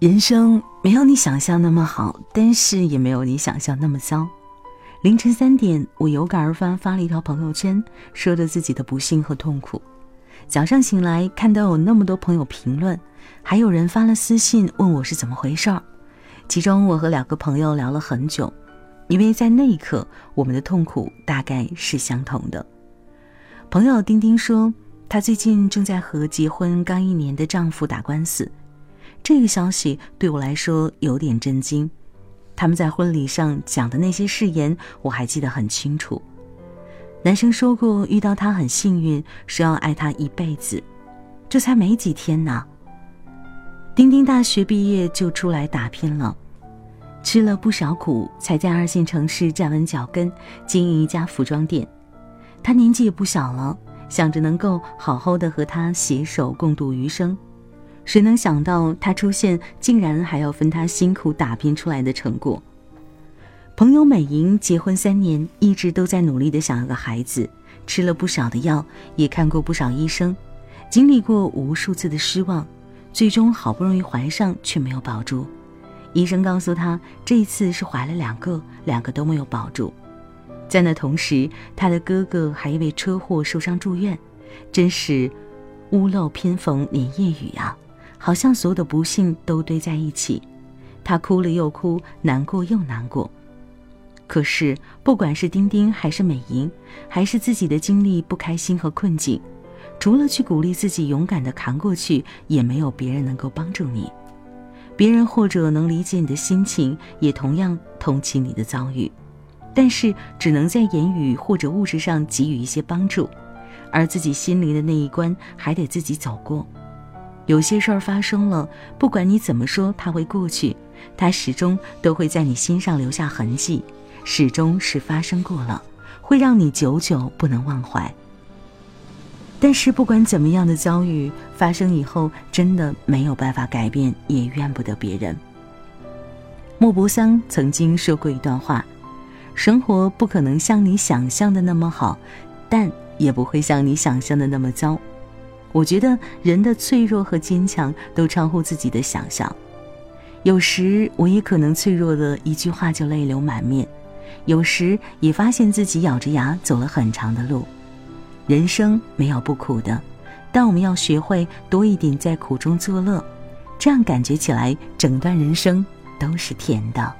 人生没有你想象那么好，但是也没有你想象那么糟。凌晨三点，我有感而发发了一条朋友圈，说着自己的不幸和痛苦。早上醒来，看到有那么多朋友评论，还有人发了私信问我是怎么回事儿。其中，我和两个朋友聊了很久，因为在那一刻，我们的痛苦大概是相同的。朋友丁丁说，她最近正在和结婚刚一年的丈夫打官司。这个消息对我来说有点震惊。他们在婚礼上讲的那些誓言，我还记得很清楚。男生说过遇到他很幸运，说要爱他一辈子。这才没几天呢。丁丁大学毕业就出来打拼了，吃了不少苦，才在二线城市站稳脚跟，经营一家服装店。他年纪也不小了，想着能够好好的和他携手共度余生。谁能想到他出现，竟然还要分他辛苦打拼出来的成果？朋友美莹结婚三年，一直都在努力的想要个孩子，吃了不少的药，也看过不少医生，经历过无数次的失望，最终好不容易怀上，却没有保住。医生告诉她，这一次是怀了两个，两个都没有保住。在那同时，他的哥哥还因为车祸受伤住院，真是屋漏偏逢连夜雨啊！好像所有的不幸都堆在一起，他哭了又哭，难过又难过。可是，不管是丁丁还是美莹，还是自己的经历不开心和困境，除了去鼓励自己勇敢的扛过去，也没有别人能够帮助你。别人或者能理解你的心情，也同样同情你的遭遇，但是只能在言语或者物质上给予一些帮助，而自己心里的那一关还得自己走过。有些事儿发生了，不管你怎么说，它会过去，它始终都会在你心上留下痕迹，始终是发生过了，会让你久久不能忘怀。但是不管怎么样的遭遇发生以后，真的没有办法改变，也怨不得别人。莫泊桑曾经说过一段话：生活不可能像你想象的那么好，但也不会像你想象的那么糟。我觉得人的脆弱和坚强都超乎自己的想象，有时我也可能脆弱的一句话就泪流满面，有时也发现自己咬着牙走了很长的路。人生没有不苦的，但我们要学会多一点在苦中作乐，这样感觉起来整段人生都是甜的。